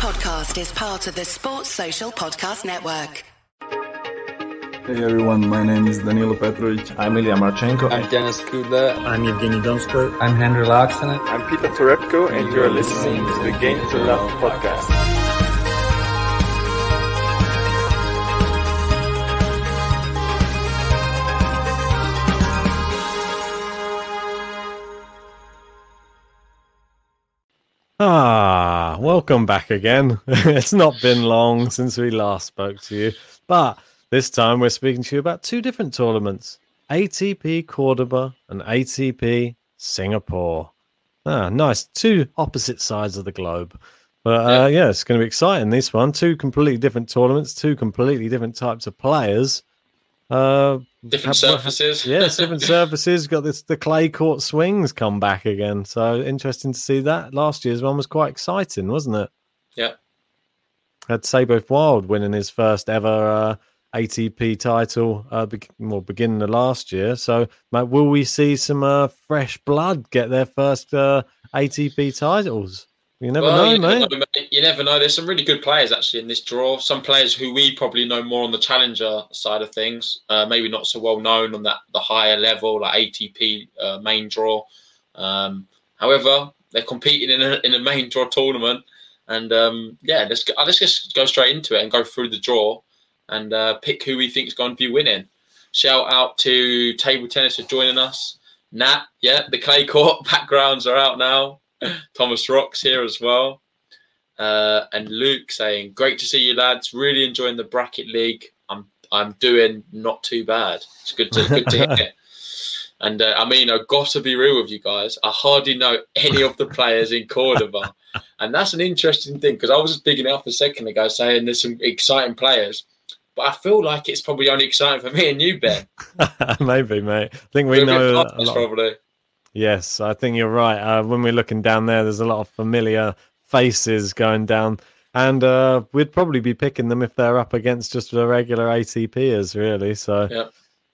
podcast is part of the Sports Social Podcast Network. Hey everyone, my name is Danilo Petrovic. I'm Ilya Marchenko. I'm Denis Kudla. I'm Evgeny Donskoy. I'm Henry Laaksonen. I'm Peter Torebko, and you're listening to the Game to Love podcast. Welcome back again. it's not been long since we last spoke to you, but this time we're speaking to you about two different tournaments ATP Cordoba and ATP Singapore. Ah, nice. Two opposite sides of the globe. But uh, yeah. yeah, it's going to be exciting. This one, two completely different tournaments, two completely different types of players. Uh, different surfaces. yeah, different surfaces. Got this the clay court swings come back again. So interesting to see that. Last year's one was quite exciting, wasn't it? Yeah. Had Seyboth Wild winning his first ever uh, ATP title, uh, be- well, beginning of last year. So, mate, will we see some uh, fresh blood get their first uh, ATP titles? You never well, know, you mate. Never know, mate. You never know. There's some really good players actually in this draw. Some players who we probably know more on the challenger side of things, uh, maybe not so well known on that the higher level, like ATP uh, main draw. Um, however, they're competing in a in a main draw tournament, and um, yeah, let's go, let's just go straight into it and go through the draw and uh, pick who we think is going to be winning. Shout out to Table Tennis for joining us. Nat, yeah, the clay court backgrounds are out now. Thomas Rocks here as well. Uh, and Luke saying, "Great to see you, lads. Really enjoying the bracket league. I'm I'm doing not too bad. It's good to good to hear." And uh, I mean, I've got to be real with you guys. I hardly know any of the players in Cordoba, and that's an interesting thing because I was just digging it up a second ago, saying there's some exciting players, but I feel like it's probably only exciting for me and you, Ben. Maybe, mate. I think we We're know probably. Yes, I think you're right. Uh, when we're looking down there, there's a lot of familiar faces going down, and uh, we'd probably be picking them if they're up against just the regular ATPers, really. So, yeah,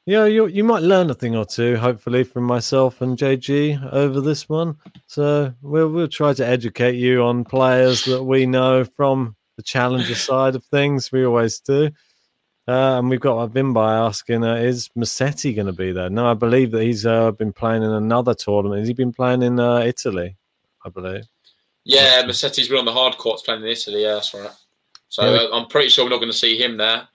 yeah, you you might learn a thing or two, hopefully, from myself and JG over this one. So we'll we'll try to educate you on players that we know from the challenger side of things. We always do. Uh, and we've got a Vimby asking, uh, is Massetti going to be there? No, I believe that he's uh, been playing in another tournament. Has he been playing in uh, Italy? I believe. Yeah, Massetti's been on the hard courts playing in Italy. Yeah, that's right. So yeah, we... I'm pretty sure we're not going to see him there.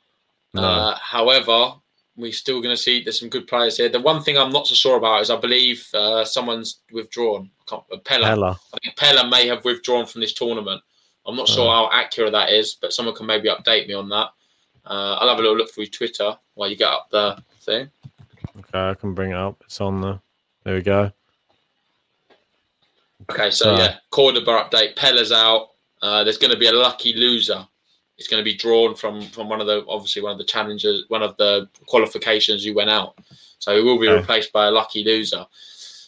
No. Uh, however, we're still going to see there's some good players here. The one thing I'm not so sure about is I believe uh, someone's withdrawn. Pella. Pella. I think Pella may have withdrawn from this tournament. I'm not sure how accurate that is, but someone can maybe update me on that. Uh, I'll have a little look through Twitter while you get up the thing. Okay, I can bring it up. It's on there. There we go. Okay, so, so yeah, Cordoba update. Pella's out. Uh, there's going to be a lucky loser. It's going to be drawn from from one of the obviously one of the challenges, one of the qualifications you went out. So he will be okay. replaced by a lucky loser.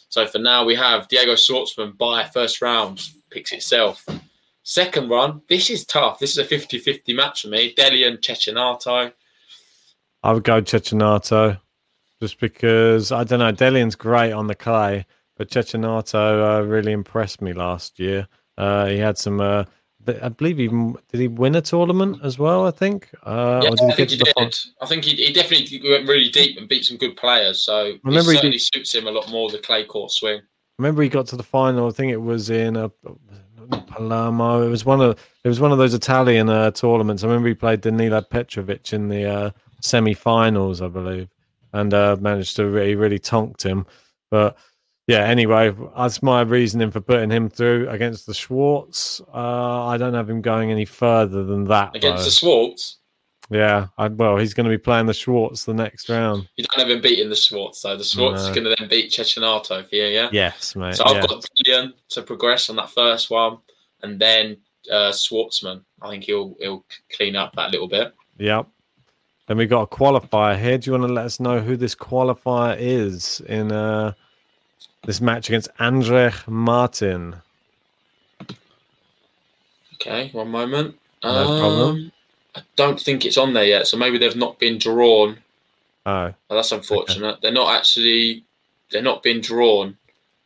So for now, we have Diego Schwartzman by first round picks itself. Second run, this is tough. This is a 50 50 match for me. Dellien Cecchinato. I would go Cecchinato just because, I don't know, Dellien's great on the clay, but Cecchinato uh, really impressed me last year. Uh, he had some, uh, I believe he did he win a tournament as well, I think? Uh, yeah, I think he did. I think he, he, definitely went really deep and beat some good players. So I remember it certainly suits him a lot more, the clay court swing. Remember he got to the final, I think it was in a Palermo. It was one of it was one of those Italian uh, tournaments. I remember he played Danilo Petrovic in the uh, semi-finals, I believe, and uh, managed to really really tonked him. But yeah, anyway, that's my reasoning for putting him through against the Schwartz. Uh, I don't have him going any further than that against though. the Schwartz. Yeah, I, well, he's going to be playing the Schwartz the next round. You don't have him beating the Schwartz, though. The Schwartz no. is going to then beat Cecchinato for you, yeah? Yes, mate. So I've yeah. got Dellien to progress on that first one, and then uh, Schwartzman. I think he'll he'll clean up that little bit. Yep. Then we got a qualifier here. Do you want to let us know who this qualifier is in uh, this match against Andrej Martin? Okay, one moment. No um, problem. I don't think it's on there yet, so maybe they've not been drawn. Oh, that's unfortunate. Okay. They're not actually. They're not being drawn.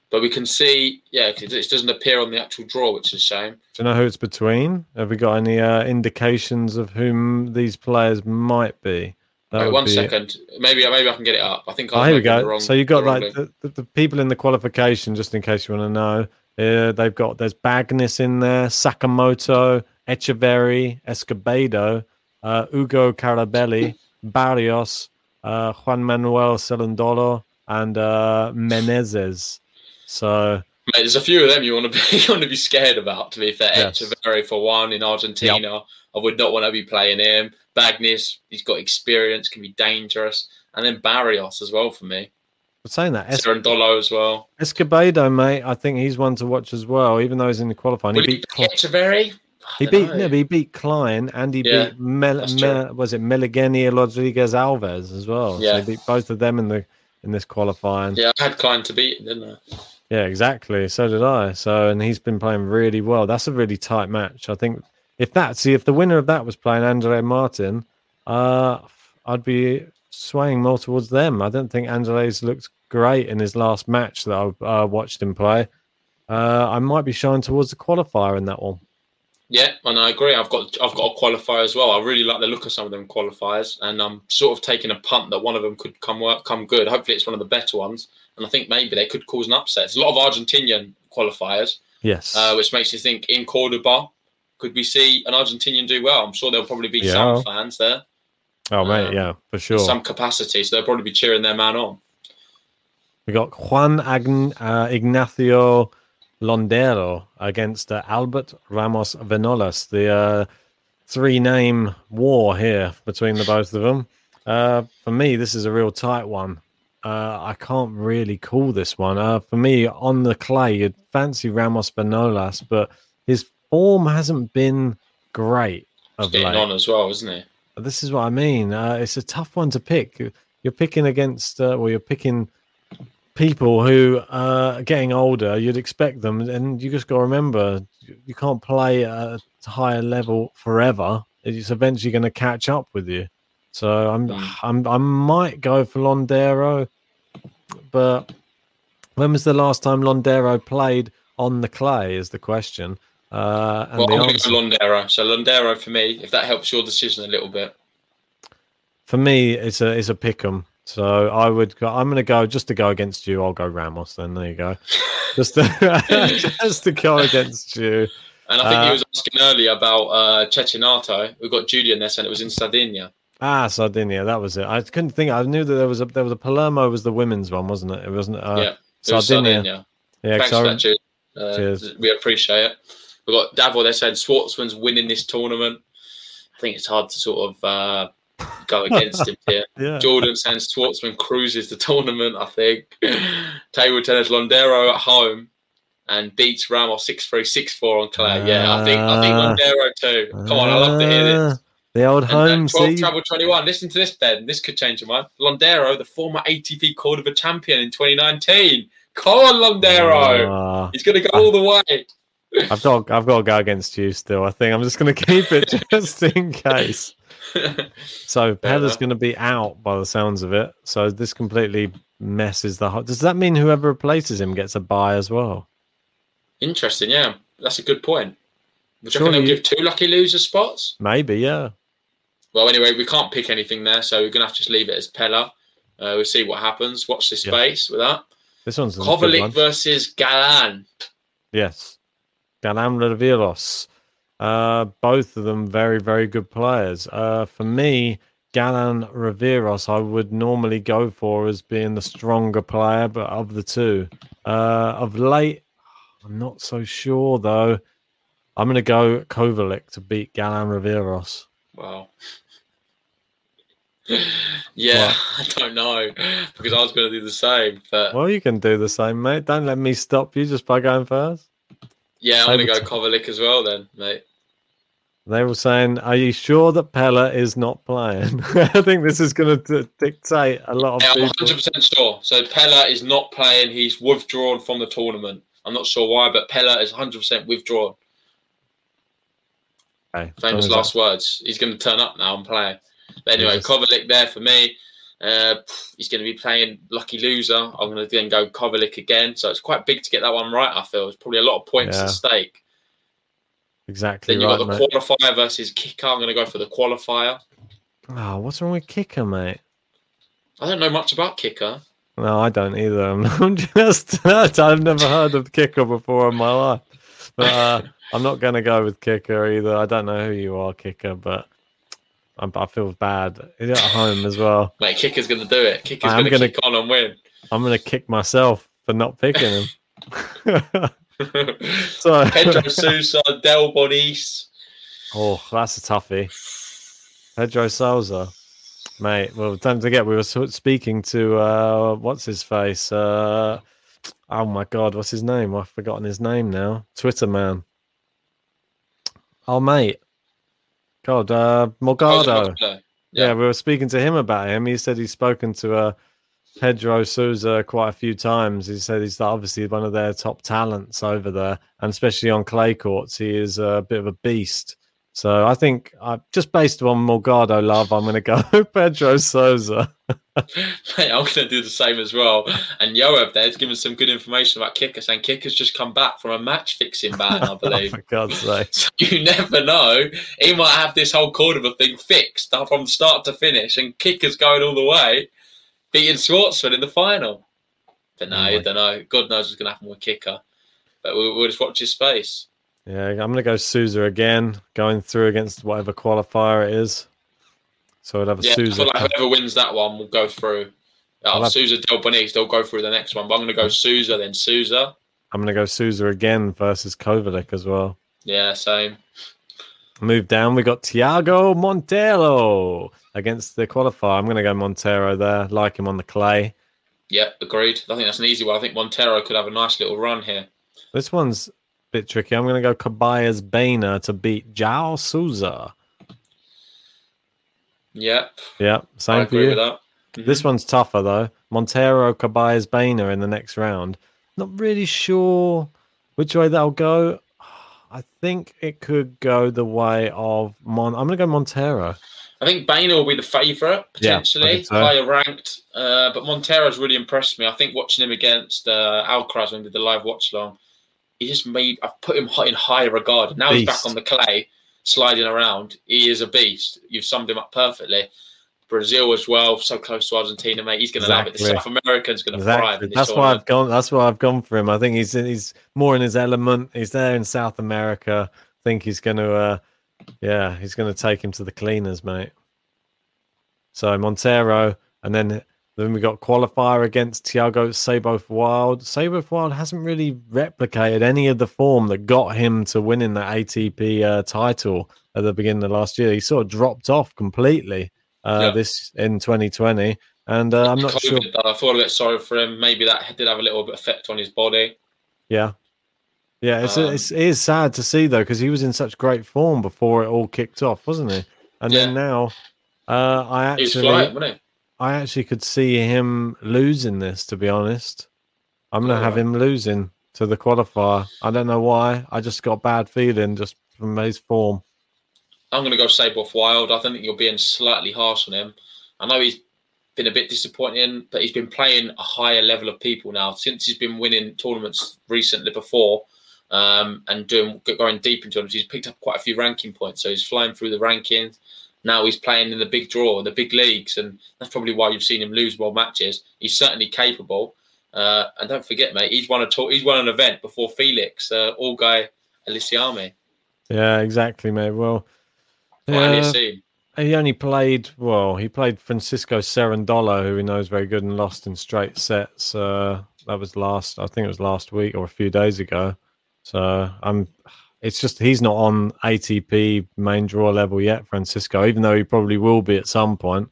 but we can see, yeah, it doesn't appear on the actual draw, which is a shame. Do you know who it's between? Have we got any uh, indications of whom these players might be? That Wait, one be- second. Maybe maybe I can get it up. I think Oh, I here we might get the go. wrong- so you got like the, the, the people in the qualification, just in case you want to know. Uh, they've got there's Bagnis in there, Sakamoto, Etcheverry, Escobedo, uh, Ugo Carabelli, Barrios, uh, Juan Manuel Cerundolo, and uh, Menezes. So Mate, there's a few of them you want to be you want to be scared about. To be fair, Yes. Etcheverry for one in Argentina, I would not want to be playing him. Bagnis, he's got experience, can be dangerous, and then Barrios as well for me. I'm saying that, es- Cerundolo as well. Escobedo, mate, I think he's one to watch as well. Even though he's in the qualifying, Will he beat. beat Etcheverry? He beat no, he beat Klein and he Yeah, beat Mel, Mel, was it Meligeni Rodriguez Alves as well. So Yeah. he beat both of them in the in this qualifying. Yeah. Yeah, I had Klein to beat didn't I? Yeah, exactly. So did I. So and he's been playing really well. That's a really tight match. I think if that see if the winner of that was playing Andre Martin, uh I'd be swaying more towards them. I don't think Andres looked great in his last match that I uh, watched him play. Uh, I might be showing towards the qualifier in that one. Yeah, and I agree. I've got I've got a qualifier as well. I really like the look of some of them qualifiers, and I'm sort of taking a punt that one of them could come work, come good. Hopefully, it's one of the better ones, and I think maybe they could cause an upset. It's a lot of Argentinian qualifiers, Yes. uh, which makes you think in Cordoba, could we see an Argentinian do well? I'm sure there'll probably be Yeah. some fans there, oh mate, um, yeah, for sure. some capacity, so they'll probably be cheering their man on. We got Juan Agn- uh, Ignacio Londero against uh, Albert Ramos Viñolas. The uh, three name war here between the both of them. Uh, for me, this is a real tight one. Uh, I can't really call this one. Uh, for me, on the clay, you'd fancy Ramos Venolas, but his form hasn't been great He's of getting late. on as well, isn't he? This is what I mean. Uh, it's a tough one to pick. You're picking against, uh, well, you're picking people who are getting older. You'd expect them, and you just got to remember you- can't play at a higher level forever. It's eventually going to catch up with you. So I'm, Mm. I'm, I might go for Londero, but when was the last time Londero played on the clay? Is the question. Uh, and well, I'm going to go Londero. So Londero for me, if that helps your decision a little bit. for me, it's a it's a pick 'em. So I would go. I'm going to go just to go against you. I'll go Ramos. Then there you go. Just to just to go against you. And I think Uh, he was asking earlier about uh, Cecchinato. We've got Julian there and it was in Sardinia. Ah, Sardinia. That was it. I couldn't think. I knew that there was a there was a Palermo was the women's one, wasn't it? It wasn't. Uh, yeah, it was Sardinia. Sardinia. Yeah, Thanks 'cause for that, Jude. Uh, Cheers. We appreciate it. We've got Davor there saying Schwartzman's winning this tournament. I think it's hard to sort of uh, go against him here. yeah. Jordan saying Schwartzman cruises the tournament, I think. Table tennis Londero at home and beats Ramos 6 3 6 4 on clay. Yeah, I think I think Ah. Londero too. Come on, I love to hear this. Ah, The old And, home and 12 seed. travel 21. Listen to this, Ben. This could change your mind. Londero, the former ATP Cordoba champion in 2019. Come on, Londero. Ah, He's going to go all the way. I've got I've got to go against you still. I think I'm just going to keep it just in case. So Pella's going to be out by the sounds of it. So this completely messes the. ho- Does that mean whoever replaces him gets a buy as well? Interesting, yeah. That's a good point. Which I they'll give two lucky loser spots. Maybe, yeah. Well, anyway, we can't pick anything there, so we're going to have to just leave it as Pella. Uh, we'll see what happens. Watch this Yeah. space with that. This one's Kovalik one. versus Galan. Yes, Galan Riveros. Uh, both of them very very good players. Uh, for me, Galan Riveros, I would normally go for as being the stronger player, but of the two, uh, of late, I'm not so sure though. I'm going to go Kovalik to beat Galan Riveros. Wow. yeah, What? I don't know because I was going to do the same, but Well, you can do the same, mate. Don't let me stop you just by going first. yeah, I'm going to go Kovalik as well then, mate. They were saying, "Are you sure that Pella is not playing?" I think this is going to dictate a lot of Yeah, I'm 100% sure. So Pella is not playing. He's withdrawn from the tournament. I'm not sure why, but Pella is 100% withdrawn. Okay, Famous last words. He's going to turn up now and play. But anyway, Jesus. Kovalik there for me. Uh, he's going to be playing lucky loser. I'm going to then go Kovalik again. So it's quite big to get that one right. I feel it's probably a lot of points Yeah. at stake. Exactly Then you've right, got the mate. qualifier versus kicker. I'm going to go for the qualifier. Oh, what's wrong with kicker, mate? I don't know much about kicker. No, I don't either. I'm, just I've never heard of kicker before in my life. But uh, I'm not going to go with kicker either. I don't know who you are, kicker, but I'm, I feel bad. He's at home as well. Mate, kicker's going to do it. Kicker's going to kick on and win. I'm going to kick myself for not picking him. so, Pedro Sousa, Del Bonis. oh, that's a toughie. Pedro Sousa, mate. Well, don't forget we were speaking to uh, what's his face. Uh, oh my god, what's his name? I've forgotten his name now. Twitter man. Oh mate, God, uh, Morgado. Yeah. Yeah, we were speaking to him about him. He said he's spoken to uh, Pedro Sousa quite a few times. He said he's obviously one of their top talents over there, and especially on clay courts, he is a bit of a beast. So I think, uh, just based on Morgado love, I'm going to go Pedro Sousa. Mate, I'm going to do the same as well. And Yoav there's given some good information about kickers, and Kicker's just come back from a match fixing ban, I believe. For God's sake. So you never know. He might have this whole Cordoba thing fixed uh, from start to finish, and Kicker's going all the way, beating Schwartzman in the final. But no, Oh I don't know. God knows what's going to happen with Kicker. But we'll, we'll just watch his space. Yeah, I'm going to go Sousa again, going through against whatever qualifier it is. So I'd have a Yeah, Sousa. like whoever wins that one will go through. Uh, have- Sousa Del Bonis, they'll go through the next one. But I'm going to go Sousa, then Sousa. I'm going to go Sousa again versus Kovalik as well. Yeah, same. Move down. We got Thiago Monteiro against the qualifier. I'm going to go Monteiro there. Like him on the clay. Yep, agreed. I think that's an easy one. I think Monteiro could have a nice little run here. This one's a bit tricky. I'm going to go Carballés Baena to beat João Sousa. Yep, I same for you. with that. Mhm. This one's tougher though. Monteiro, Carballés Baena in the next round. Not really sure which way that'll go. I think it could go the way of Mon. I'm going to go Monteiro. I think Baena will be the favourite potentially, think so. higher ranked. Uh, but Monteiro's really impressed me. I think watching him against uh, Alcaraz when we did the live watch along, he just made. I've put him in higher regard. Now he's back on the clay, sliding around. He is a beast. You've summed him up perfectly. Brazil as well, so close to Argentina, mate. He's going to love it. The South American's going to thrive. Exactly. In this That's why. I've gone. That's why I've gone for him. I think he's he's more in his element. He's there in South America. I think he's going to. Uh, yeah, he's going to take him to the cleaners, mate. So Monteiro, and then then we got qualifier against Thiago Seyboth Wild. Seyboth Wild hasn't really replicated any of the form that got him to winning the ATP uh, title at the beginning of last year. He sort of dropped off completely uh, Yeah. this in 2020, and uh, I'm not COVID, sure. I feel a bit sorry for him. Maybe that did have a little bit effect on his body. Yeah. Yeah, it's, Um, it's it is sad to see though because he was in such great form before it all kicked off, wasn't he? And then now, uh, I actually, flying, wasn't? I actually could see him losing this. To be honest, I'm gonna Oh, have right. him losing to the qualifier. I don't know why. I just got bad feeling just from his form. I'm going to go Seyboth Wild. I think you're being slightly harsh on him. I know he's been a bit disappointing, but he's been playing a higher level of people now since he's been winning tournaments recently before um, and doing going deep into tournaments. He's picked up quite a few ranking points, so he's flying through the rankings. Now he's playing in the big draw, the big leagues, and that's probably why you've seen him lose more matches. He's certainly capable. Uh, and don't forget, mate, he's won a tour, he's won an event before Felix, uh, all guy Elisiame. Yeah, exactly, mate. Well, Aliassime. he only played well. He played Francisco Cerundolo, who he knows very good, and lost in straight sets. Uh, that was last, I think it was last week or a few days ago. So I'm. It's just he's not on ATP main draw level yet, Francisco. Even though he probably will be at some point,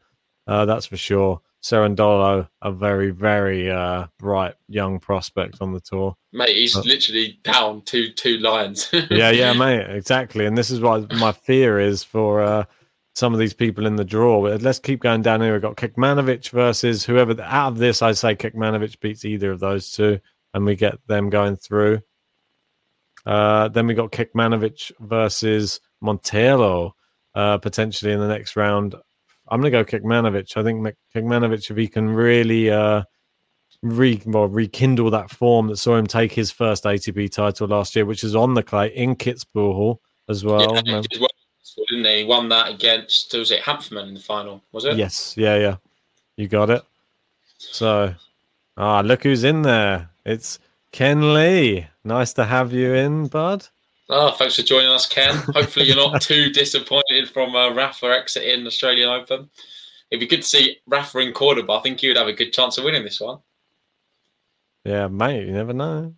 uh, that's for sure. Cerundolo, a very very uh, bright young prospect on the tour. Mate, he's Uh, literally down two two lines. yeah, yeah, mate, exactly. And this is what my fear is for uh, some of these people in the draw. But let's keep going down here. We've got Kecmanovic versus whoever. Out of this, I say Kecmanovic beats either of those two, and we get them going through. Uh, then we got Kecmanovic versus Monteiro uh, potentially in the next round. I'm going to go Kecmanovic. I think Kecmanovic, if he can really uh, re- well, rekindle that form that saw him take his first ATP title last year, which is on the clay in Kitzbühel as well. yeah, he did well, didn't he? He won that against was it Hanfmann in the final? Was it? Yes, yeah, yeah. You got it. So, ah, look who's in there. It's Ken Lee. Nice to have you in, bud. Oh, thanks for joining us, Ken. Hopefully, you're not too disappointed from uh, Rafa exiting the Australian Open. It'd be good to see Rafa in Cordoba. I think he would have a good chance of winning this one. Yeah, mate, you never know.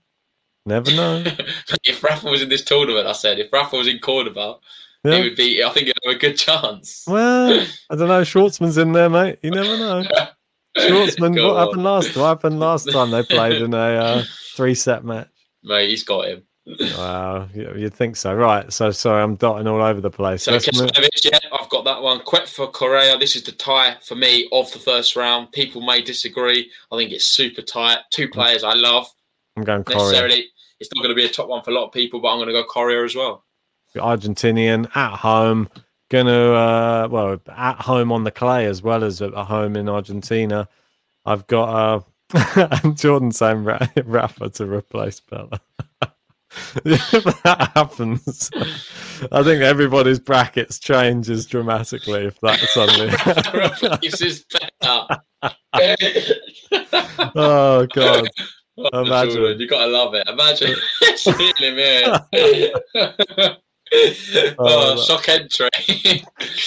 Never know. if Rafa was in this tournament, I said, if Rafa was in Cordoba, Yeah. it would be. I think he'd have a good chance. Well, I don't know. Schwartzman's in there, mate. You never know. Schwartzman, Go what on. happened last? What happened last time they played in a uh, three-set match? Mate, he's got him. Wow, you- you'd think so, right? So sorry, I'm dotting all over the place. So Let's Kecmanovic, yeah, I've got that one. Quet for Coria. This is the tie for me of the first round. People may disagree. I think it's super tight. Two players I love. I'm going. Necessarily, it's not going to be a top one for a lot of people, but I'm going to go Coria as well. Argentinian at home, gonna uh, well at home on the clay as well as at home in Argentina. I've got uh, and Jordan saying Ra- Rafa to replace Pella. if that happens, I think everybody's brackets changes dramatically if that suddenly. this is better. oh god, Oh, Imagine. Jordan, you gotta love it. Imagine him here. Oh, oh, that- shock entry.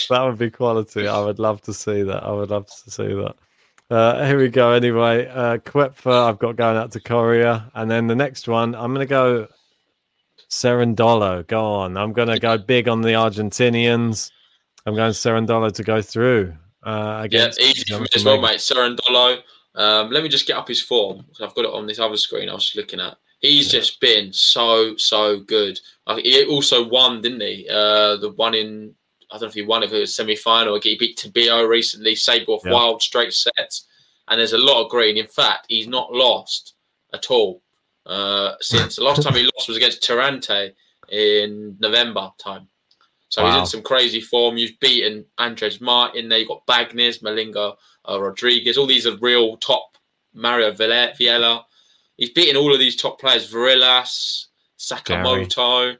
that would be quality. I would love to see that. I would love to see that. Uh, here we go. Anyway, uh, Kwepfer, I've got going out to Coria, and then the next one, I'm going to go Cerundolo. Go on. I'm going to go big on the Argentinians. I'm going Cerundolo to go through. Uh, yeah, easy for me as well, mate. Cerundolo. Um, let me just get up his form. I've got it on this other screen. I was just looking at. He's just been so so good. Uh, he also won, didn't he? Uh, the one in I don't know if he won if it was semi final. He beat Tabio recently. Seyboth Yeah. wild straight sets, and there's a lot of green. In fact, he's not lost at all uh, since the last time he lost was against Tirante in November time. So he's in some crazy form. You've beaten Andres Martin. There you've got Bagnis, Malinga, uh, Rodriguez. All these are real top. Mario Villa- Vilella. He's beaten all of these top players. Varillas, Sakamoto,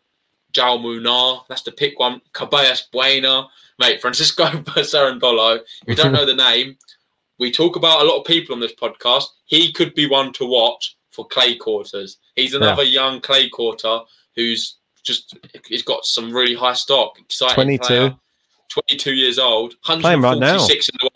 Jao Munar. That's the pick one. Carballés Baena. Mate, Francisco Cerundolo. If you don't know the name, we talk about a lot of people on this podcast. He could be one to watch for clay quarters. He's another young clay quarter who's just he's got some really high stock. Exciting 22. player. 22 years old. Playing right now. in the.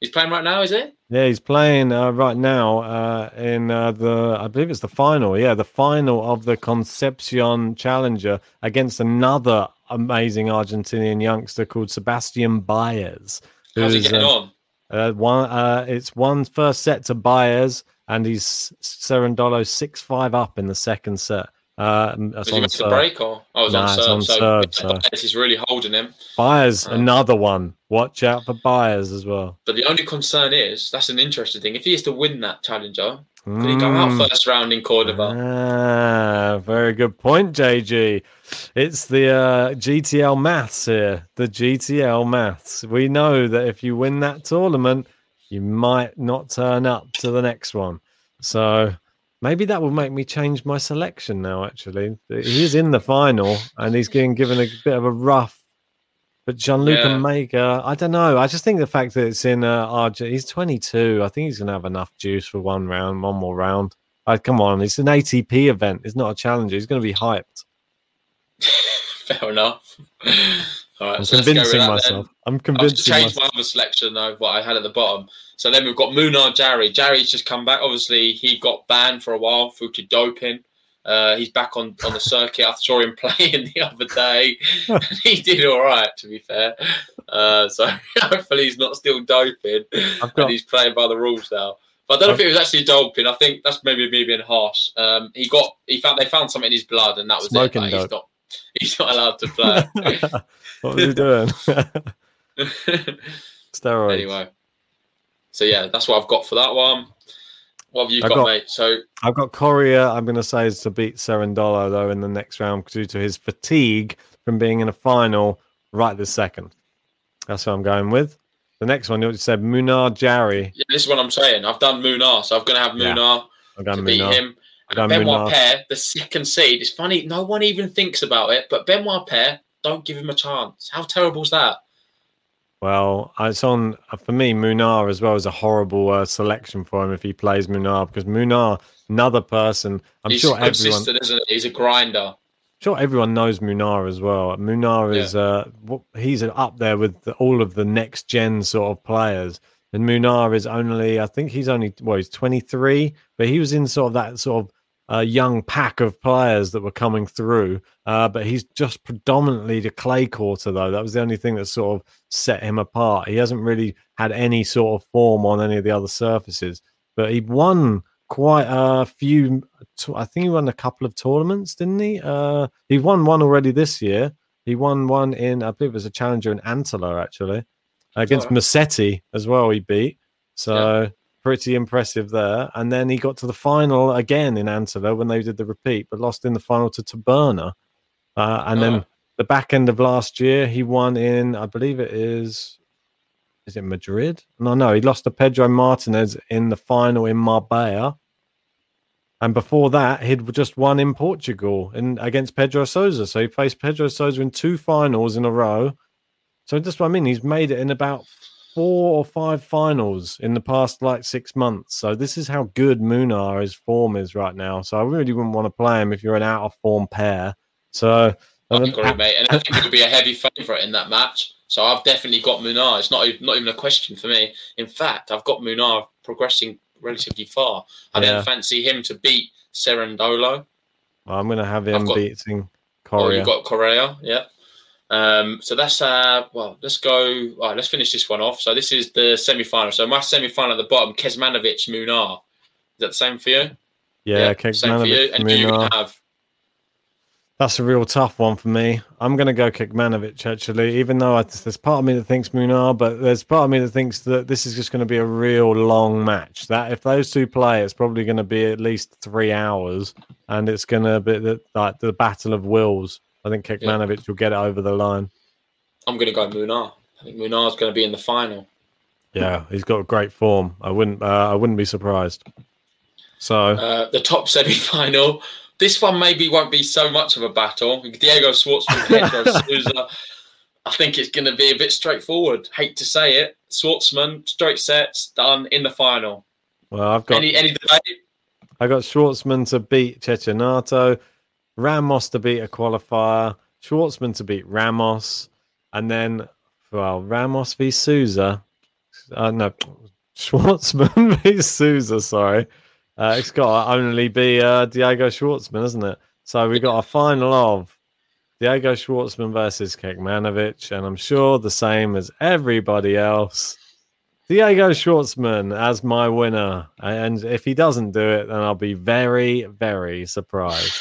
He's playing right now, is it? Yeah, he's playing uh, right now uh, in uh, the, I believe it's the final. Yeah, the final of the Concepcion Challenger against another amazing Argentinian youngster called Sebastian Baez. How's he getting uh, on? Uh, one, uh, it's one first set to Baez, and he's Cerundolo six five up in the second set. Uh, Was he the serve. break or I was Nah, on serve? on so serve, so- Baez is really holding him. Baez, Oh. another one. Watch out for Baez as well. But the only concern is that's an interesting thing. If he is to win that challenger, could he go out Mm. first round in Cordoba? Ah, very good point, JG. It's the uh, GTL maths here. The GTL maths. We know that if you win that tournament, you might not turn up to the next one. So maybe that will make me change my selection now. Actually, he's in the final and he's getting given a bit of a rough. But Gianluca Yeah. Maker, I don't know. I just think the fact that it's in uh, RJ, he's 22. I think he's going to have enough juice for one round, one more round. Uh, come on, it's an ATP event. It's not a challenger. He's going to be hyped. Fair enough. All right, I'm so let's go with convincing myself. then. I'm I've just changed myself. my other selection though, what I had at the bottom. So then we've got Munar Jarry. Jarry's just come back. Obviously, he got banned for a while through to doping. Uh, he's back on, on the circuit. I saw him playing the other day. he did all right, to be fair. Uh, so hopefully he's not still doping I've got and he's playing by the rules now. But I don't know if it was actually doping. I think that's maybe me being harsh. Um, he got he found they found something in his blood, and that was Smoking it. Like, he's dope. not he's not allowed to play. what was he doing? Steroids. anyway, so yeah, that's what I've got for that one. What have you got, got- mate? So I've got Coria. I'm going to say is to beat Cerundolo though in the next round due to his fatigue from being in a final right this second. That's what I'm going with. The next one you said Munar Jarry. Yeah, this is what I'm saying. I've done Munar, so I'm going to have Munar I'm to going beat him. I'm going And Benoit Munar. Paire, the second seed. It's funny, no one even thinks about it, but Benoit Paire, don't give him a chance. How terrible is that? Well, it's on uh, for me. Munar as well is a horrible uh, selection for him if he plays Munar because Munar, another person. I'm He's sure everyone, consistent, isn't he? He's a grinder. sure everyone knows Munar as well. Munar is uh, he's up there with the, all of the next gen sort of players. And Munar is only, I think he's only, well, he's 23, but he was in sort of that sort of uh, young pack of players that were coming through. Uh, but he's just predominantly the clay quarter, though. That was the only thing that sort of set him apart. He hasn't really had any sort of form on any of the other surfaces, but he won quite a few. I think he won a couple of tournaments, didn't he? Uh, he won one already this year. He won one in, I believe it was a challenger in Antalya, actually, against. Massetti as well. He beat. So pretty impressive there. And then he got to the final again in Antalya when they did the repeat, but lost in the final to Taberner. Uh, and then the back end of last year, he won in, I believe it is, is it Madrid? No, no, he lost to Pedro Martinez in the final in Marbella. And before that, he'd just won in Portugal in against Pedro Sousa. So he faced Pedro Sousa in two finals in a row. So that's what I mean. He's made it in about four or five finals in the past like six months. So this is how good Munar his form is right now. So I really wouldn't want to play him if you're an out of form Paire. So I agree, mate. And I think he'll be a heavy favourite in that match. So I've definitely got Munar. It's not even, not even a question for me. In fact, I've got Munar progressing relatively far. I Yeah. then fancy him to beat Cerundolo. I'm going to have him got- beating Or Coria. you've got Coria, yeah. Um, so that's uh well, let's go. All right, let's finish this one off. So this is the semi-final. So my semi-final at the bottom, Kecmanovic Munar. Is that the same for you? yeah, same for you. And who you Munar. have? That's a real tough one for me. I'm going to go Kecmanovic actually, even though I, there's part of me that thinks Munar, but there's part of me that thinks that this is just going to be a real long match. That if those two play, it's probably going to be at least three hours, and it's going to be the, like the battle of wills. I think Kecmanovic will get it over the line. I'm going to go Munar. I think Munar's going to be in the final. Yeah, he's got great form. I wouldn't, uh, I wouldn't be surprised. So Uh, the top semi-final. This one maybe won't be so much of a battle. Diego Schwartzman, Pedro Sousa. I think it's going to be a bit straightforward. Hate to say it. Schwartzman, straight sets, done in the final. well, I've got Any any debate? I got Schwartzman to beat Cecchinato, Ramos to beat a qualifier, Schwartzman to beat Ramos, and then, well, Ramos v Sousa. Uh, no, Schwartzman v Sousa, sorry. Uh, it's got to only be uh, Diego Schwartzman, isn't it? So we got a final of Diego Schwartzman versus Kecmanovic, and I'm sure the same as everybody else. Diego Schwartzman as my winner. And if he doesn't do it, then I'll be very, very surprised.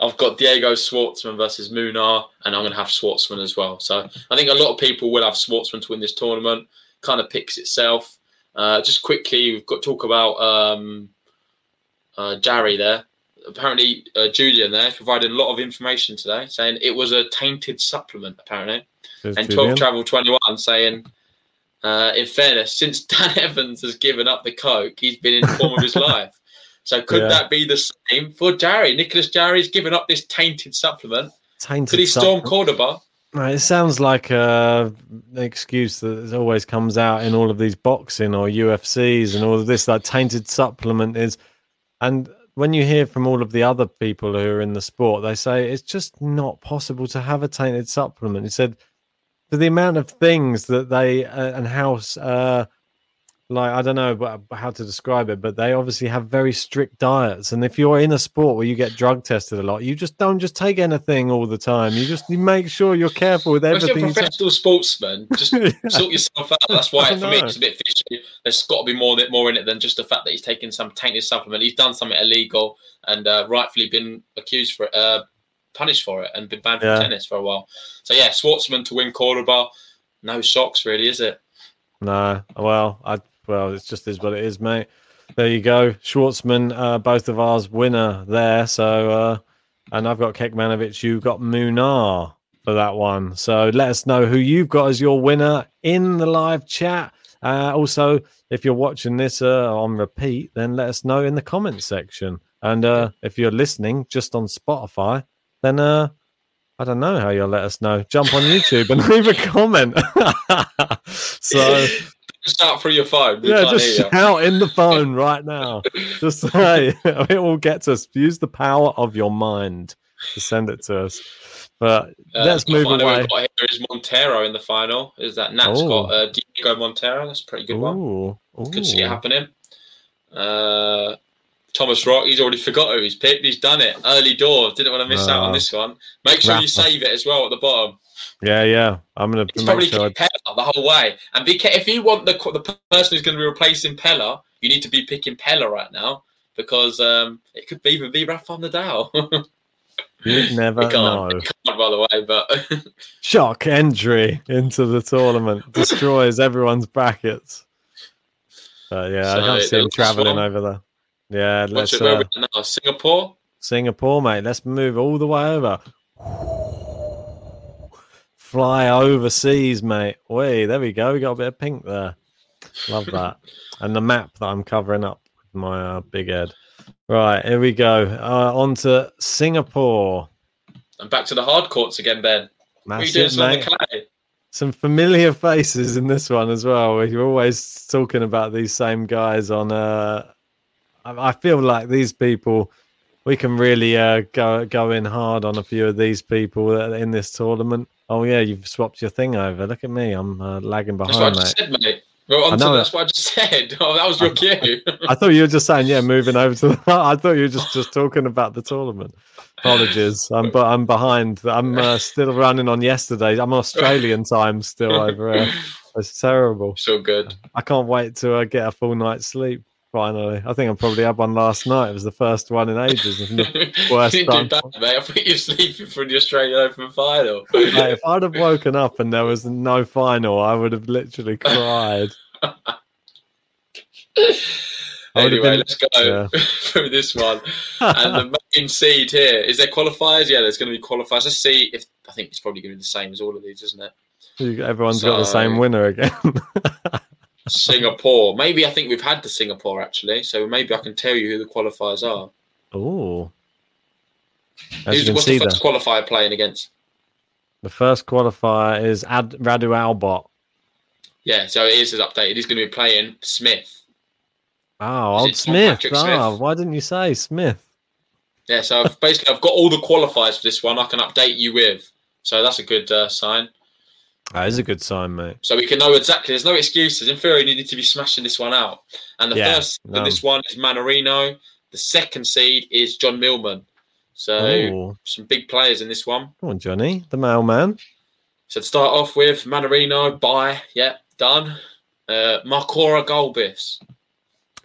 I've got Diego Schwartzman versus Munar, and I'm going to have Schwartzman as well. So I think a lot of people will have Schwartzman to win this tournament. Kind of picks itself. Uh, just quickly, we've got to talk about um, uh, Jarry there. Apparently, uh, Julian there provided a lot of information today, saying it was a tainted supplement. Apparently, Says and Julian. 12 Travel 21 saying, uh, in fairness, since Dan Evans has given up the coke, he's been in form of his life. So could Yeah. that be the same for Jarry? Nicholas Jarry's given up this tainted supplement. Tainted Could he storm supplement. Cordoba? Right, It sounds like uh, an excuse that always comes out in all of these boxing or UFCs and all of this. That tainted supplement is, and when you hear from all of the other people who are in the sport, they say it's just not possible to have a tainted supplement. He said for the amount of things that they uh, and how uh, like I don't know how to describe it, but they obviously have very strict diets. And if you're in a sport where you get drug tested a lot, you just don't just take anything all the time. You just you make sure you're careful with everything. If you're a professional sportsman, just sort yourself out. That's why for me it's a bit fishy. There's got to be more more in it than just the fact that he's taken some tainted supplement. He's done something illegal and uh, rightfully been accused for it, uh, punished for it, and been banned from tennis for a while. So yeah, Schwartzman to win Cordoba, no shocks really, is it? No, well, I well, it's just is what it is, mate. There you go, Schwartzman, uh, both of ours winner there. So, uh, and I've got Kecmanovic, You've got Munar. for that one. So let us know who you've got as your winner in the live chat. Uh, also, if you're watching this uh, on repeat, then let us know in the comments section. And uh, if you're listening just on Spotify, then uh, I don't know how you'll let us know. Jump on YouTube and leave a comment. so Start through your phone. We yeah, just you. shout in the phone right now. Just say it will get to us. Use the power of your mind to send it to us. But Uh, let's move away. Got here is Monteiro in the final. Is that Nat's Oh. got uh, Diego Monteiro? That's a pretty good one. Ooh, Could see it happening. Uh, Thomas Rock, he's already forgot who he's picked. He's done it. Early door. Didn't want to miss out Ah. on this one. Make sure you save it as well at the bottom. Yeah, yeah. I'm gonna It's probably sure. I- pick Pella the whole way. And be if you want the the person who's going to be replacing Pella, you need to be picking Pella right now because um, it could be even be Rafa Nadal. You never It know. it can't, by the way, but Shock entry into the tournament destroys everyone's brackets. But yeah, I So, can't see him traveling one. over there. Yeah, let's uh, now? Singapore. Singapore, mate. Let's move all the way over. Fly overseas, mate. Wait, there we go. We got a bit of pink there. Love that. and the map that I'm covering up with my uh, big head. Right, here we go. Uh, on to Singapore. And back to the hard courts again, Ben. What are you doing it, some on the mate. Some familiar faces in this one as well. You're always talking about these same guys on. Uh, I feel like these people, we can really uh, go go in hard on a few of these people that are in this tournament. Oh yeah, you've swapped your thing over. Look at me, I'm uh, lagging behind. That's what I just mate. said, mate. Well, on to, that's what I just said. Oh, that was your cue. I thought you were just saying, yeah, moving over to. The, I thought you were just just talking about the tournament. Apologies, I'm but I'm behind. I'm uh, still running on yesterday. I'm Australian time still over here. It's terrible. so good. I can't wait to uh, get a full night's sleep. Finally, I think I probably had one last night. It was the first one in ages. worst you didn't do time. mate. I think you're sleeping for the Australian Open final. Mate, if I'd have woken up and there was no final, I would have literally cried. I would have anyway, been- let's go yeah. through this one. and the main seed here is there qualifiers? Yeah, there's going to be qualifiers. Let's see if I think it's probably going to be the same as all of these, isn't it? Everyone's got the same winner again. Singapore. Maybe I think we've had the Singapore actually, so maybe I can tell you who the qualifiers are. Oh, Who's, what's see the first qualifier playing against? the first qualifier is Ad- Radu Albot. Yeah, so it is as updated. He's going to be playing Smith. Oh, old Smith. Patrick Ah, why didn't you say Smith? Yeah, so I've, basically I've got all the qualifiers for this one. I can update you with. So that's a good uh, sign. That is a good sign, mate. So we can know exactly. There's no excuses. In theory, you need to be smashing this one out. And the Yeah, first no. in this one is Mannarino. The second seed is John Millman. So Oh, some big players in this one. come on, Johnny, the mailman. So to start off with, Mannarino, bye. Yeah, done. Uh, Marcora Gulbis.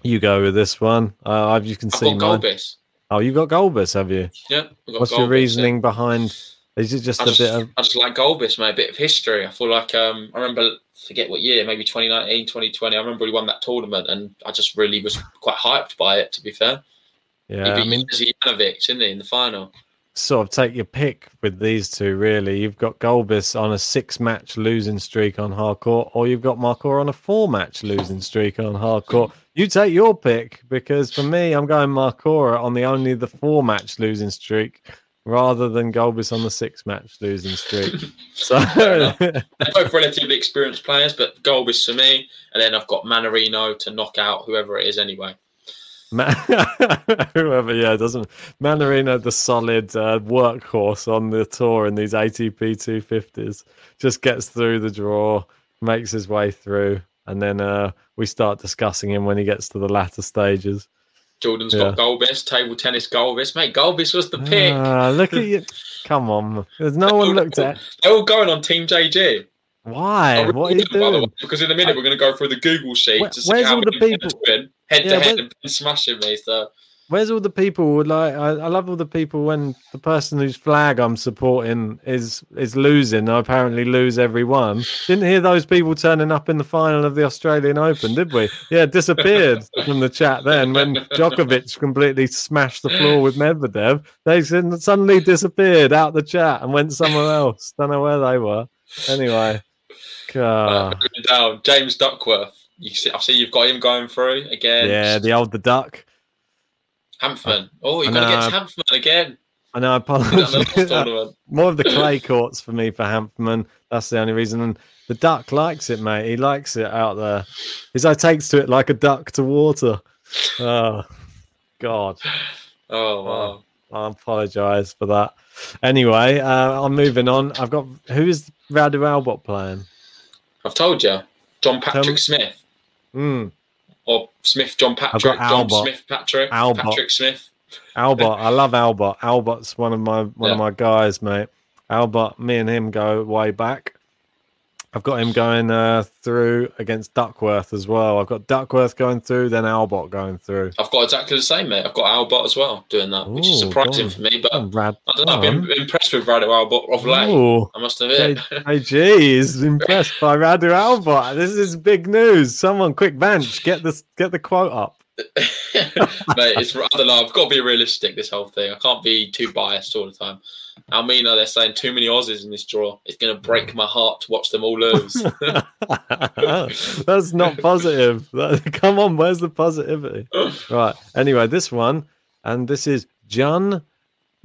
You go with this one. Uh, I've- you can I've see got mine. Gulbis. Oh, you got Gulbis, have you? Yeah. What's your Gulbis, reasoning behind? Is it just I a just, bit of? I just like Gulbis, mate. A bit of history. I feel like um, I remember, forget what year, maybe 2019, 2020. I remember he won that tournament, and I just really was quite hyped by it. To be fair, Yeah, he I beat mean, Jerzy Janowicz, didn't he, in the final? sort of take your pick with these two. Really, you've got Gulbis on a six-match losing streak on hardcourt, or you've got Marcor on a four-match losing streak on hardcourt. You take your pick because for me, I'm going Marcora on the only the four-match losing streak rather than Gulbis on the six-match losing streak. So. They're both relatively experienced players, but Gulbis for me, and then I've got Mannarino to knock out whoever it is anyway. Ma- whoever, yeah, doesn't Mannarino the solid uh, workhorse on the tour in these ATP 250s just gets through the draw, makes his way through, and then uh, we start discussing him when he gets to the latter stages. Jordan's Yeah. got Gulbis, table tennis Gulbis. Mate, Gulbis was the pick. Ah, look at you! Come on, there's no one looked at. They're all going on Team JG. Why? I What are you really am, by the way. Because in a minute we're going to go through the Google sheet Where- to see where's how all the people- win head Yeah, to head and smashing me. So Where's all the people? Like, I, I love all the people when the person whose flag I'm supporting is is losing. I apparently lose every one. Didn't hear those people turning up in the final of the Australian Open, did we? Yeah, disappeared from the chat then when Djokovic completely smashed the floor with Medvedev. They suddenly disappeared out the chat and went somewhere else. Don't know where they were. Anyway, Uh, down James Duckworth. You see, I see you've got him going through again. yeah, the old the duck. Hanfmann. Oh, you're I gonna know. get Hanfmann again. I know. I Put that in apologize. More of the clay courts for me for Hanfmann. That's the only reason. And the duck likes it, mate. He likes it out there. His eye takes to it like a duck to water. Oh, God. Oh wow. I apologise for that. Anyway, uh, I'm moving on. I've got who is Radu Albot playing? I've told you, John Patrick me- Smith Mm, or Smith John Patrick. John Albert. Smith Patrick. Albert. Patrick Smith. Albot. I love Albert. Albert's one of my one of my guys, mate. Albert, Me and him go way back. I've got him going uh, through against Duckworth as well. I've got Duckworth going through, then Albot going through. I've got exactly the same, mate. I've got Albot as well doing that, which is surprising go for me. But rad. I don't know. I've been impressed with Radu Albot of late. Oh, I must admit. AG is impressed by Radu Albot. This is big news. Someone, quick bench, get this, get the quote up. Mate, it's I don't know. I've got to be realistic. This whole thing. I can't be too biased all the time. Almina, they're saying too many Aussies in this draw. It's going to break my heart to watch them all lose. That's not positive. Come on, where's the positivity? Right. Anyway, this one, and this is Jun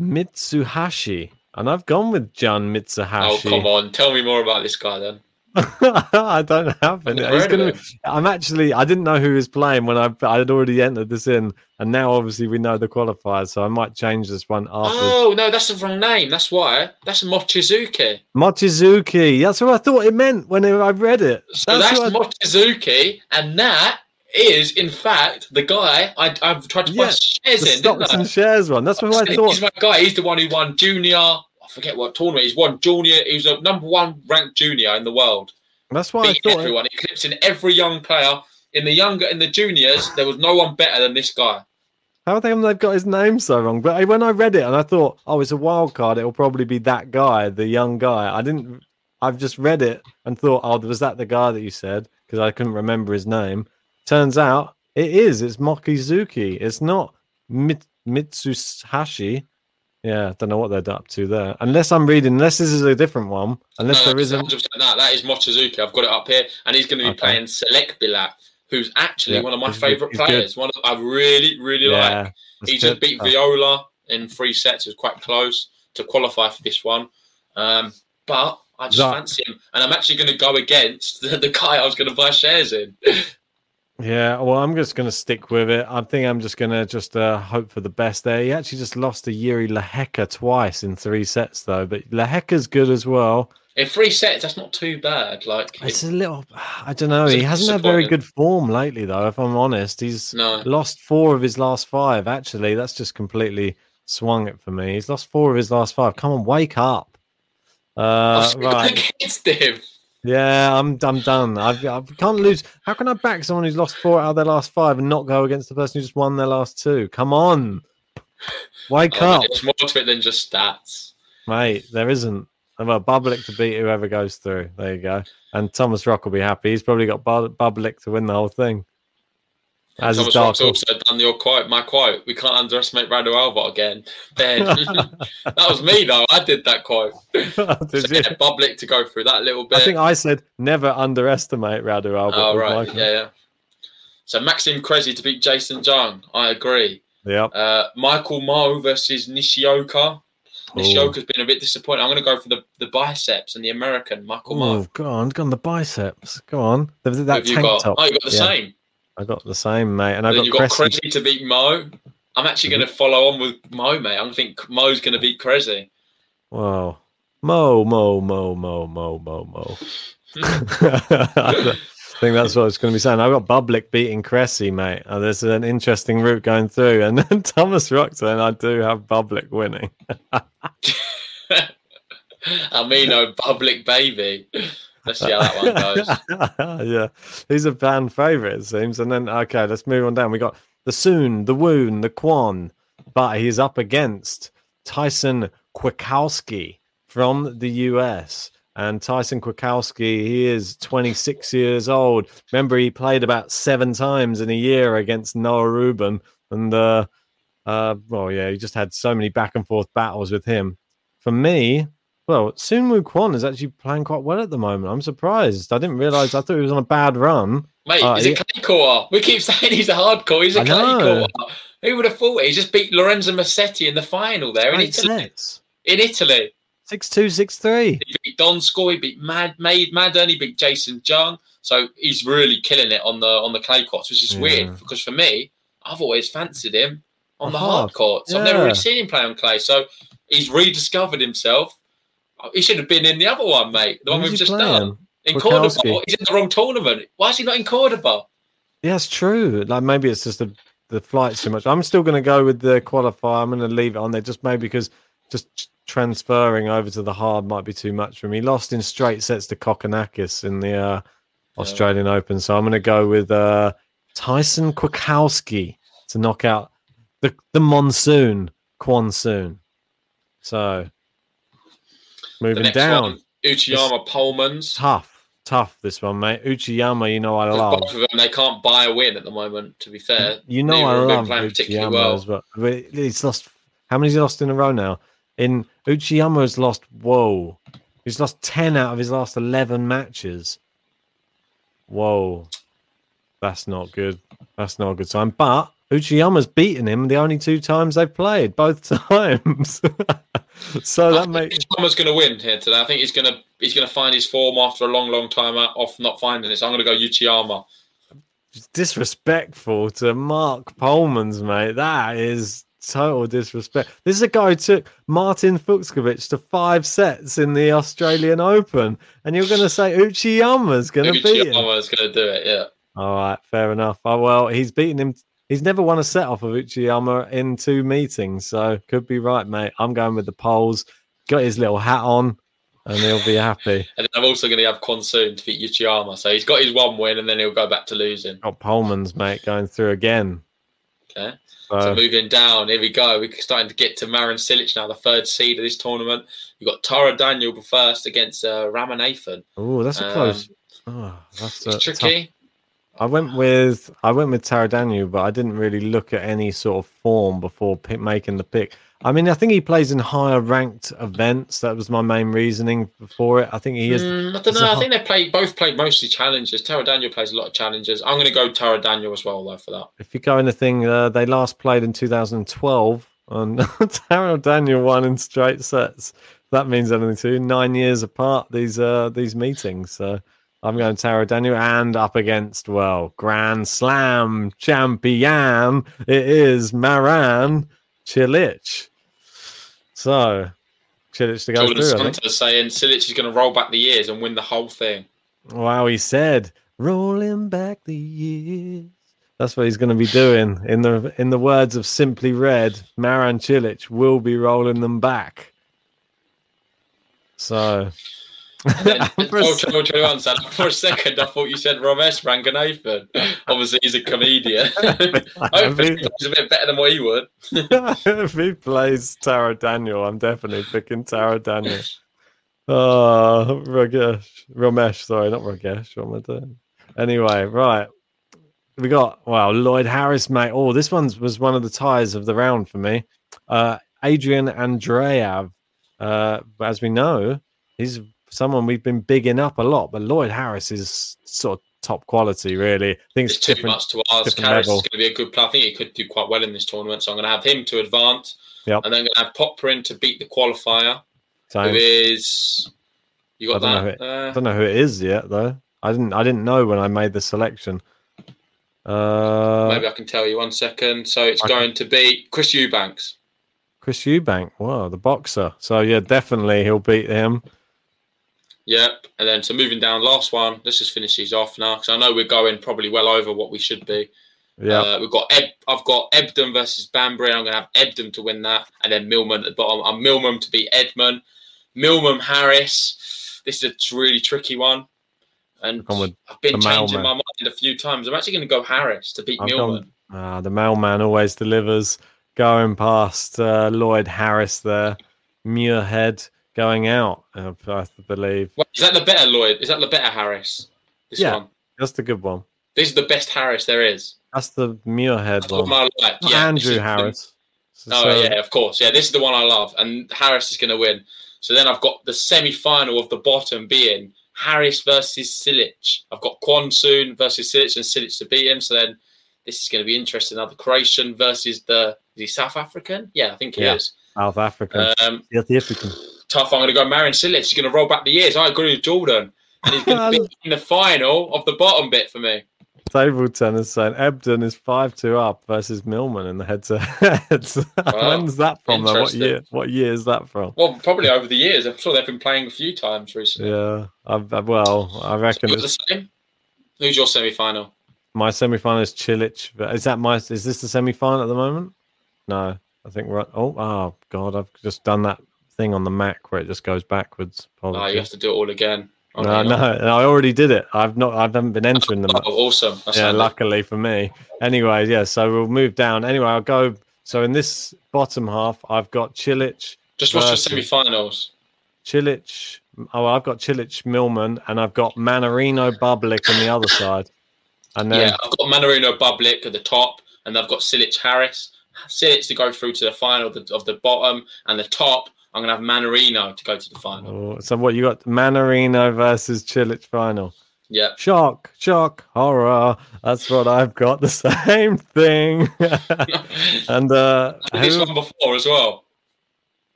Mitsuhashi. And I've gone with Jun Mitsuhashi. oh come on, tell me more about this guy then. I don't have any. I've He's heard of gonna. I'm actually. I didn't know who was playing when I I had already entered this in, and now obviously we know the qualifiers, so I might change this one after. Oh no, that's the wrong name. That's why. That's Mochizuki. Mochizuki. That's what I thought it meant when I read it. So that's, I- Mochizuki, and that is in fact the guy I, I've tried to Yeah, buy shares the in. Stocks and shares one. That's what I He's thought. my guy. He's the one who won junior. I forget what tournament. He's won junior. He was a number one ranked junior in the world. That's why I thought. everyone, eclipsing every young player. In the younger, in the juniors, there was no one better than this guy. How come they've got his name so wrong? But when I read it and I thought, oh, it's a wild card, it'll probably be that guy, the young guy. I didn't. I've just read it and thought, oh, was that the guy that you said? Because I couldn't remember his name. Turns out it is. It's Mokizuki. It's not Mit- Mitsuhashi. Yeah, I don't know what they're up to there. Unless I'm reading, unless this is a different one. Unless No, there isn't. 100% that. That is Mochizuki. I've got it up here, and he's going to be Okay. playing Select Bilak, who's actually Yeah, one of my favourite he's good. players. One of, I really, really like. Yeah, that's He just good. beat Oh, Viola in three sets. It was quite close to qualify for this one. Um, but I just That- fancy him. And I'm actually going to go against the, the guy I was going to buy shares in. Yeah, well, I'm just going to stick with it. I think I'm just going to just uh, hope for the best there. He actually just lost to Jiri Lehecka twice in three sets, though. But Lehecka's good as well. In three sets, that's not too bad. Like, It's it- a little, I don't know. He hasn't had very good form lately, though. If I'm honest, he's no. lost four of his last five. Actually, that's just completely swung it for me. He's lost four of his last five. Come on, wake up. Uh, right. against him. Yeah, I'm I'm done. I've, I can't lose. How can I back someone who's lost four out of their last five and not go against the person who just won their last two? Come on, wake Oh, up, There's more to it than just stats. mate. There isn't. Well, Bublik to beat whoever goes through. There you go. And Thomas Rock will be happy. He's probably got Bub- Bublik to win the whole thing. As Thomas Rock's also done your quote, my quote. We can't underestimate Radu Albot again. Ben, that was me though. I did that quote. Did So, yeah, Bublik to go through that little bit. I think I said never underestimate Radu Albot. Oh right, yeah, yeah. So Maxime Cressy to beat Jason Jung. I agree. Yep. Uh, Michael Mmoh versus Nishioka. Nishioka's been a bit disappointing. I'm going to go for the, the biceps and the American Michael Mmoh. Oh, go on, go on the biceps. Go on. That, that tank got? top. Oh, you got the Yeah. same. I got the same, mate. And I got you've got Cressy. Krezi to beat Mo. I'm actually going to follow on with Mo, mate. I think Mo's going to beat Cressy. Wow. Mo, Mo, Mo, Mo, Mo, Mo, Mo. I think that's what I was going to be saying. I've got Bublik beating Cressy, mate. Uh, there's an interesting route going through. And then Thomas Roxon, I do have Bublik winning. Amino Public Baby. Let's see how that one goes. yeah. He's a fan favourite, it seems. And then, okay, let's move on down. We got the Soon, the Woon, the Quan, but he's up against Thai-Son Kwiatkowski from the US. And Thai-Son Kwiatkowski, he is 26 years old. Remember, he played about seven times in a year against Noah Rubin. And, uh, uh, well, yeah, he just had so many back and forth battles with him. For me, well, Soonwoo Kwon is actually playing quite well at the moment. I'm surprised. I didn't realize. I thought he was on a bad run. Mate, Uh, he's he- a clay courter. We keep saying he's a hardcore. He's a I clay know. courter. Who would have thought it? He just beat Lorenzo Musetti in the final there in Italy. sets. In Italy. Six two, six three. He beat Don Score, he beat Mad Made Madden, he beat Jason Jung. So he's really killing it on the on the clay courts, which is Yeah. weird because for me, I've always fancied him on the hard. hard courts. I've never really seen him play on clay. So he's rediscovered himself. He should have been in the other one, mate. The one Who's we've just playing? done. In. Cordoba. He's in the wrong tournament. Why is he not in Cordoba? Yeah, it's true. Like maybe it's just the the flight's too much. I'm still going to go with the qualifier. I'm going to leave it on there just maybe because just transferring over to the hard might be too much for me. Lost in straight sets to Kokkinakis in the uh, Australian Open, so I'm going to go with uh, Thai-Son Kwiatkowski to knock out the the monsoon Quan Soon. So moving down, one, Uchiyama Polmans tough, tough this one, mate. Uchiyama, you know I love. Both of them, they can't buy a win at the moment. To be fair, You know Neither I love playing particularly Uchiyama well. as well. But He's lost. How many's he lost in a row now? In Uchiyama has lost. Whoa, he's lost ten out of his last eleven matches. Whoa, that's not good. That's not a good sign. But Uchiyama's beaten him the only two times they've played, both times. so that makes Uchiyama's going to win here today. I think he's going to he's going to find his form after a long, long time out off not finding it. So I'm going to go Uchiyama. disrespectful to Marc Polmans mate. That is total disrespect. This is a guy who took Marton Fucsovics to five sets in the Australian Open, and you're going to say Uchiyama's going to beat him. Uchiyama's going to do it. Yeah. All right, fair enough. Oh, well, he's beaten him. He's never won a set off of Uchiyama in two meetings, so could be right, mate. I'm going with the poles. Got his little hat on, and he'll be happy. And then I'm also going to have Konsun to beat Uchiyama. So he's got his one win, and then he'll go back to losing. Got Polmans mate going through again. Okay. So, So moving down, here we go. We're starting to get to Marin Cilic now, the third seed of this tournament. You've got Taro Daniel first against uh, Ramanathan. oh, that's a Um, close. Oh, that's a It's tough tricky. I went with I went with Taradanu, but I didn't really look at any sort of form before pick, making the pick. I mean, I think he plays in higher ranked events. That was my main reasoning for it. I think he is. Mm, I don't know. I think they play both play mostly challenges. Taro Daniel plays a lot of challenges. I'm going to go Taro Daniel as well, though, for that. If you go anything, uh, they last played in 2012, and Taradanu won in straight sets. That means anything to you. Nine years apart these uh these meetings. So I'm going Taradanu and up against well Grand Slam champion. It is Marin Cilic. So Cilic to go Jordan through. Santos saying Cilic is going to roll back the years and win the whole thing. Wow, he said, "Rolling back the years." That's what he's going to be doing. In the in the words of Simply Red, Marin Cilic will be rolling them back. So, And then For a Ultra Ultra One said, for a second, I thought you said Romesh Ranganathan. Obviously, he's a comedian. Hopefully, he's a bit better than what he would. if he plays Taro Daniel, I'm definitely picking Taro Daniel. Oh, Ragesh. Ramesh, sorry, not Ragesh. What am I doing? Anyway, right. We got, wow, Lloyd Harris, mate. Oh, this one was one of the ties of the round for me. Uh, Adrian Andreev, uh, as we know, he's someone we've been bigging up a lot, but Lloyd Harris is sort of top quality, really. I think It's it's too much to ask. Harris level. is going to be a good player. I think he could do quite well in this tournament. So I'm going to have him to advance. Yep. And then I'm going to have Popyrin to beat the qualifier, So, who is. You got I don't that? I Uh, don't know who it is yet, though. I didn't. I didn't know when I made the selection. Uh, maybe I can tell you one second. So it's I going to be Chris Eubanks. Chris Eubank. Wow, the boxer. So yeah, definitely he'll beat him. Yep. And then so moving down, last one. Let's just finish these off now because I know we're going probably well over what we should be. Yeah, Uh, we've got Eb- I've got Ebden versus Banbury. I'm going to have Ebden to win that, and then Millman at the bottom. I'm Millman to beat Edmund. Millman Harris. This is a really tricky one, and I've been changing mailman. my mind a few times. I'm actually going to go Harris to beat I've Millman. gone, Ah, the mailman always delivers. Going past uh, Lloyd Harris there, Muirhead going out. uh, I believe is that the better Lloyd? Is that the better Harris? This Yeah. one. that's the good one. This is the best Harris there is. That's the Muirhead That's one. my life. Yeah, Andrew is the- Harris. So- Oh so- yeah, of course. Yeah, this is the one I love, and Harris is going to win. So then I've got the semi-final of the bottom being Harris versus Cilic. I've got Kwonsoon versus Cilic and Cilic to beat him. So then this is going to be interesting. Now the Croatian versus the is he South African? Yeah, I think he Yeah. is. South Africa. Um, South African. tough. I'm going to go Marion Cilic. He's going to roll back the years. I agree with Jordan, and he's going to be in the final of the bottom bit for me. Table tennis saying Ebden is five two up versus Millman in the head to head. Wow. When's that from? Though? What year? What year is that from? Well, probably over the years. I'm sure they've been playing a few times recently. Yeah, I, I, well, I reckon it it's the same? Who's your semi-final? my semi final is Cilic. Is that my? Is this the semi final at the moment? No, I think we're. at, Oh, oh God! I've just done that thing on the Mac where it just goes backwards. Oh, you have to do it all again. Oh, no, no. I already did it. I've not. I haven't been entering them. Oh, awesome. That's yeah, handy. luckily for me. Anyway, yeah, so we'll move down. Anyway, I'll go. So in this bottom half, I've got Cilic, Just watch the versus- semi-finals. Cilic. Oh, I've got Cilic Millman and I've got Mannarino Bublik on the other side. And then Yeah, I've got Mannarino Bublik at the top, and I've got Cilic Harris. Cilic to go through to the final of the, of the bottom, and the top, I'm going to have Mannarino to go to the final. oh, so what you got? Mannarino versus Cilic final. Yeah. Shock, shock, horror. That's what I've got. The same thing. and uh, this who- one before as well.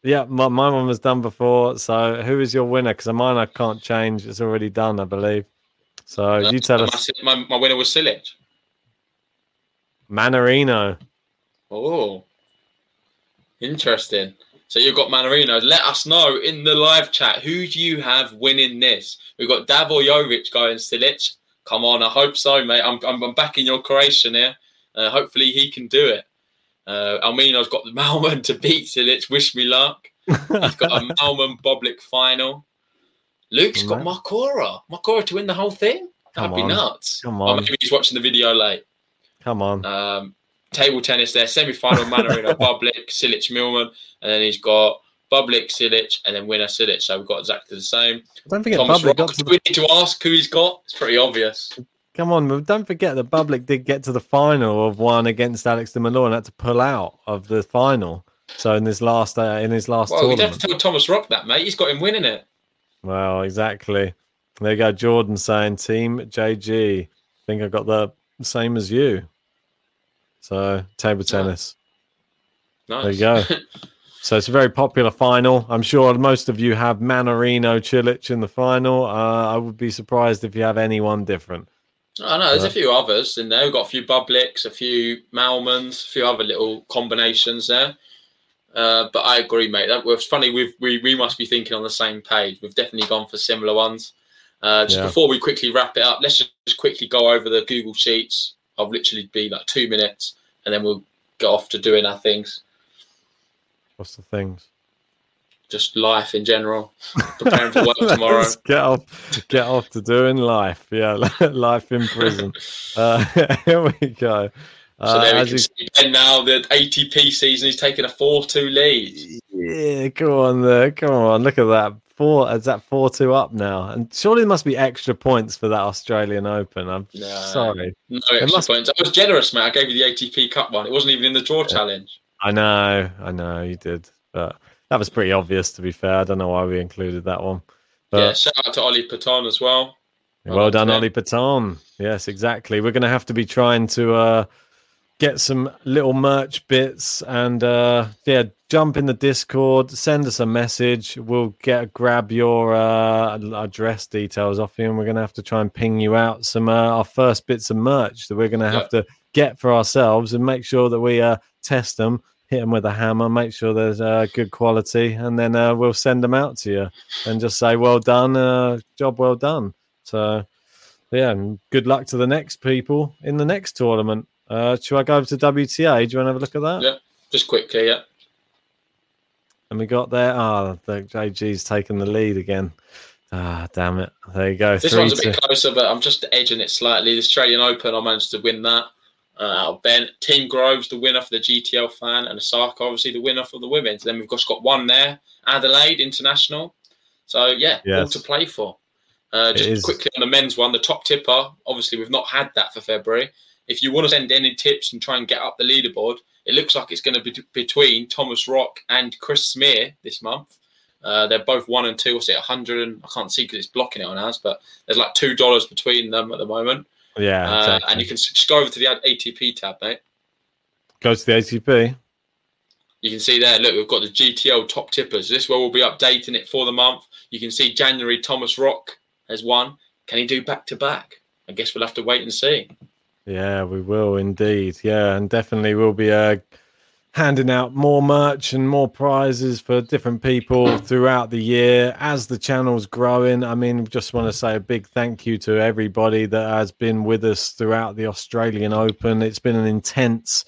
yeah, my, my one was done before. So who is your winner? Because mine I can't change. It's already done, I believe. So you tell my, us, My, my winner was Cilic. Mannarino. Oh, interesting. So you've got Mannarino. Let us know in the live chat who do you have winning this. We've got Davor Jovic going Cilic. Come on, I hope so, mate. I'm, I'm, I'm backing your Croatian here. Uh, hopefully he can do it. Uh, Almino's got the Millman to beat Cilic. Wish me luck. He's got a Millman Bublik final. Luke's got Man. Marcora. Marcora to win the whole thing? That'd Come be on. nuts. Come Oh, on. maybe he's watching the video late. Come on. Um, table tennis there, semi final Mannarino, Bublik, Cilic, Millman, and then he's got Bublik, Cilic, and then winner Cilic. So we've got exactly the same. Don't forget Thomas Bublik Rock. got to the, we need to ask who he's got? It's pretty obvious. come on, don't forget that Bublik did get to the final of one against Alex de Minaur and had to pull out of the final. So in this last uh, in his last Well, you'd have to tell Thomas Rock that, mate. He's got him winning it. Well, exactly. There you go, Jordan saying Team JG. I think I got the same as you. So table tennis. Nice. There you go. So it's a very popular final. I'm sure most of you have Mannarino Cilic in the final. Uh, I would be surprised if you have anyone different. I know there's Uh, a few others in there. We've got a few Bubliks, a few Millmans, a few other little combinations there. Uh, but I agree, mate. That was funny. We've, we we must be thinking on the same page. We've definitely gone for similar ones. Uh, just Yeah. before we quickly wrap it up, let's just, just quickly go over the Google Sheets. I'll literally be like two minutes, and then we'll get off to doing our things. What's the things? Just life in general. Preparing for work tomorrow. Get off, get off to doing life. Yeah, life in prison. Uh, here we go. So Uh, there we as can you- see Ben now. The ATP season, he's taking a four-two lead. Yeah, go on there. Come on, look at that. Four is that four two up now? And surely there must be extra points for that Australian Open. I'm No. sorry. No extra must- points. I was generous, mate. I gave you the ATP Cup one. It wasn't even in the draw challenge. I know, I know you did, but that was pretty obvious to be fair. I don't know why we included that one. yeah, But shout out to Ollie Paton as well. well, well done, Ollie Paton. Yes, exactly. We're going to have to be trying to uh, get some little merch bits and uh, yeah, jump in the Discord, send us a message. We'll get grab your uh, address details off you, and we're going to have to try and ping you out some uh, our first bits of merch that we're going to have to get for ourselves and make sure that we uh, test them. Hit them with a hammer, make sure there's uh, good quality, and then uh, we'll send them out to you and just say, "Well done, uh, job well done." So, yeah, and good luck to the next people in the next tournament. Uh, should I go over to WTA? Do you want to have a look at that? Yeah. Just quickly, yeah. And we got there. Ah, the JG's taken the lead again. Ah, damn it. There you go. This one's a bit closer, but I'm just edging it slightly. The Australian Open, I managed to win that. uh, Ben. Tim Groves, the winner for the GTL fan, and Osaka, obviously, the winner for the women's. Then we've just got one there, Adelaide International. So, yeah, all to play for. Uh, just quickly on the men's one, the top tipper. Obviously, we've not had that for February. If you want to send any tips and try and get up the leaderboard, it looks like it's going to be between Thomas Rock and Chris Smear this month. Uh, they're both one and two. What's it? 100 and I can't see because it's blocking it on ours, but there's like two dollars between them at the moment. Yeah, Uh, exactly. and you can just go over to the ATP tab, mate. go to the ATP. You can see there. Look, we've got the GTO top tippers. This is where we'll be updating it for the month. You can see January Thomas Rock has won. Can he do back to back? I guess we'll have to wait and see. Yeah, we will indeed. Yeah, and definitely we'll be uh, handing out more merch and more prizes for different people throughout the year as the channel's growing. I mean, just want to say a big thank you to everybody that has been with us throughout the Australian Open. It's been an intense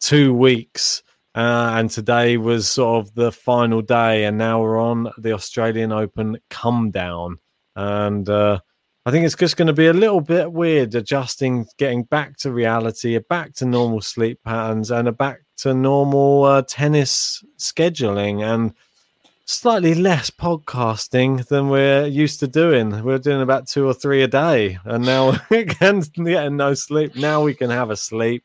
two weeks. Uh, and today was sort of the final day, and now we're on the Australian Open come down. And uh, I think it's just going to be a little bit weird adjusting, getting back to reality, back to normal sleep patterns, and a back to normal uh, tennis scheduling, and slightly less podcasting than we're used to doing. We're doing about two or three a day, and now getting getting no sleep. Now we can have a sleep,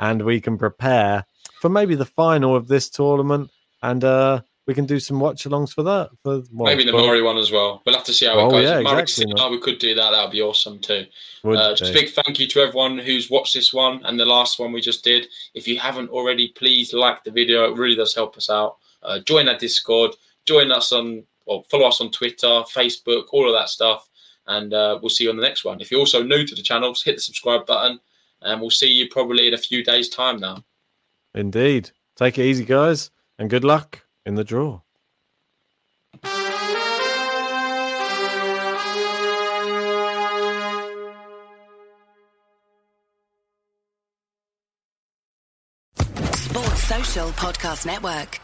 and we can prepare for maybe the final of this tournament, and uh, we can do some watch-alongs for that. For well, Maybe the well, one as well. We'll have to see how Oh, it goes. yeah, exactly, Sinner, we could do that. That would be awesome too. Uh, just a big thank you to everyone who's watched this one and the last one we just did. If you haven't already, please like the video. It really does help us out. Uh, join our Discord. Join us on, well, follow us on Twitter, Facebook, all of that stuff. And uh, we'll see you on the next one. If you're also new to the channel, hit the subscribe button. And we'll see you probably in a few days' time now. Indeed. Take it easy, guys, and good luck in the draw. Sports Social Podcast Network.